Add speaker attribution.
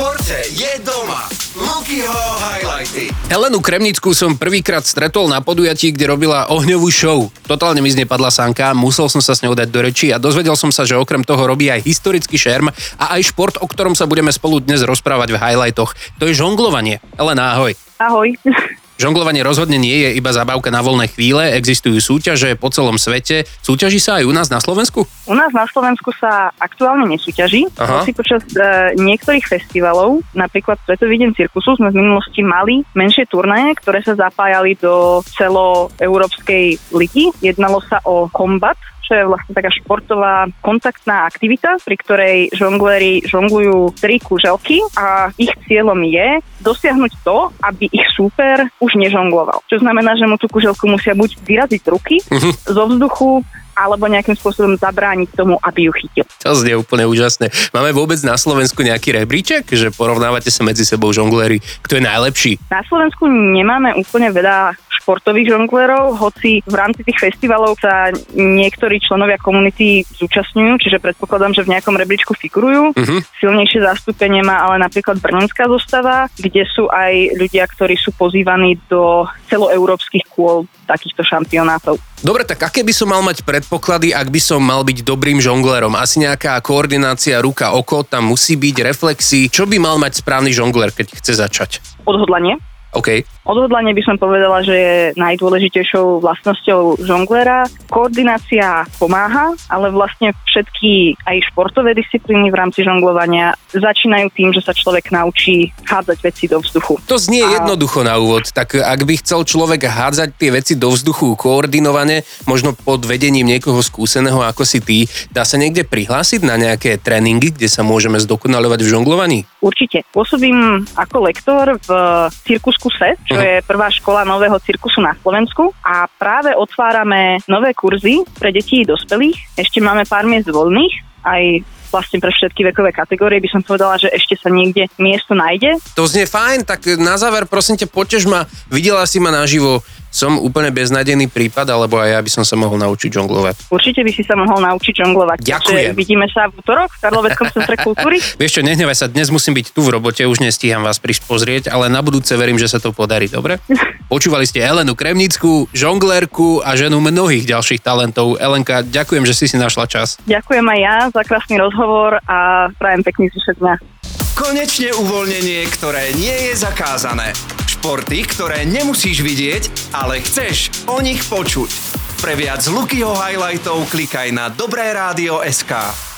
Speaker 1: športe je doma. Lukyho highlighty.
Speaker 2: Elenu Kremnickú som prvýkrát stretol na podujatí, kde robila ohňovú show. Totálne mi z nej padla sanka, musel som sa s ňou dať do reči a dozvedel som sa, že okrem toho robí aj historický šerm a aj šport, o ktorom sa budeme spolu dnes rozprávať v highlightoch. To je žonglovanie. Elena, ahoj.
Speaker 3: Ahoj.
Speaker 2: Žonglovanie rozhodne nie je iba zabávka na voľné chvíle, existujú súťaže po celom svete. Súťaží sa aj u nás na Slovensku?
Speaker 3: U nás na Slovensku sa aktuálne nesúťaží.
Speaker 2: Aha.
Speaker 3: Počas e, niektorých festivalov, napríklad Svetový deň cirkusu, sme v minulosti mali menšie turnaje, ktoré sa zapájali do celoeurópskej ligy. Jednalo sa o kombat, je vlastne taká športová kontaktná aktivita, pri ktorej žongléri žonglujú tri kuželky a ich cieľom je dosiahnuť to, aby ich súper už nežongloval. Čo znamená, že mu tú kuželku musia buď vyraziť ruky, zo vzduchu, alebo nejakým spôsobom zabrániť tomu, aby ju chytil.
Speaker 2: To znie úplne úžasné. Máme vôbec na Slovensku nejaký rebríček, že porovnávate sa medzi sebou žongléri, kto je najlepší?
Speaker 3: Na Slovensku nemáme úplne veľa športových žonglérov, hoci v rámci tých festivalov sa niektorí členovia komunity zúčastňujú, čiže predpokladám, že v nejakom rebríčku figurujú.
Speaker 2: Mhm.
Speaker 3: Silnejšie zastúpenie má ale napríklad Brnenská zostava, kde sú aj ľudia, ktorí sú pozývaní do celoeurópskych kôl takýchto šampionátov.
Speaker 2: Dobre, tak aké by som mal mať predpoklady, ak by som mal byť dobrým žonglérom? Asi nejaká koordinácia ruka, oko, tam musí byť reflexy. Čo by mal mať správny žonglér, keď chce začať?
Speaker 3: Odhodlanie.
Speaker 2: OK.
Speaker 3: Odhodlanie by som povedala, že je najdôležitejšou vlastnosťou žonglera. Koordinácia pomáha, ale vlastne všetky aj športové disciplíny v rámci žonglovania začínajú tým, že sa človek naučí hádzať veci do vzduchu.
Speaker 2: To znie
Speaker 3: A-
Speaker 2: jednoducho na úvod, tak ak by chcel človek hádzať tie veci do vzduchu koordinovane, možno pod vedením niekoho skúseného ako si ty, dá sa niekde prihlásiť na nejaké tréningy, kde sa môžeme zdokonalovať v žonglovaní?
Speaker 3: Určite. Pôsobím ako lektor v Cirkusku SES, čo je prvá škola nového cirkusu na Slovensku a práve otvárame nové kurzy pre detí i dospelých. Ešte máme pár miest voľných, aj vlastne pre všetky vekové kategórie by som povedala, že ešte sa niekde miesto nájde.
Speaker 2: To znie fajn, tak na záver prosím ťa, potež ma, videla si ma naživo, som úplne beznadený prípad, alebo aj ja by som sa mohol naučiť žonglovať.
Speaker 3: Určite by si sa mohol naučiť žonglovať.
Speaker 2: Ďakujem.
Speaker 3: Takže vidíme sa v útorok v Karloveckom centre kultúry.
Speaker 2: Vieš čo, nehnevaj sa, dnes musím byť tu v robote, už nestíham vás prísť pozrieť, ale na budúce verím, že sa to podarí, dobre? Počúvali ste Elenu Kremnickú, žonglérku a ženu mnohých ďalších talentov. Elenka, ďakujem, že si si našla čas.
Speaker 3: Ďakujem aj ja za krásny rozhovor a prajem pekný zvyšok dňa.
Speaker 1: Konečne uvoľnenie, ktoré nie je zakázané. Športy, ktoré nemusíš vidieť, ale chceš o nich počuť. Pre viac Lukyho highlightov klikaj na dobré rádio SK.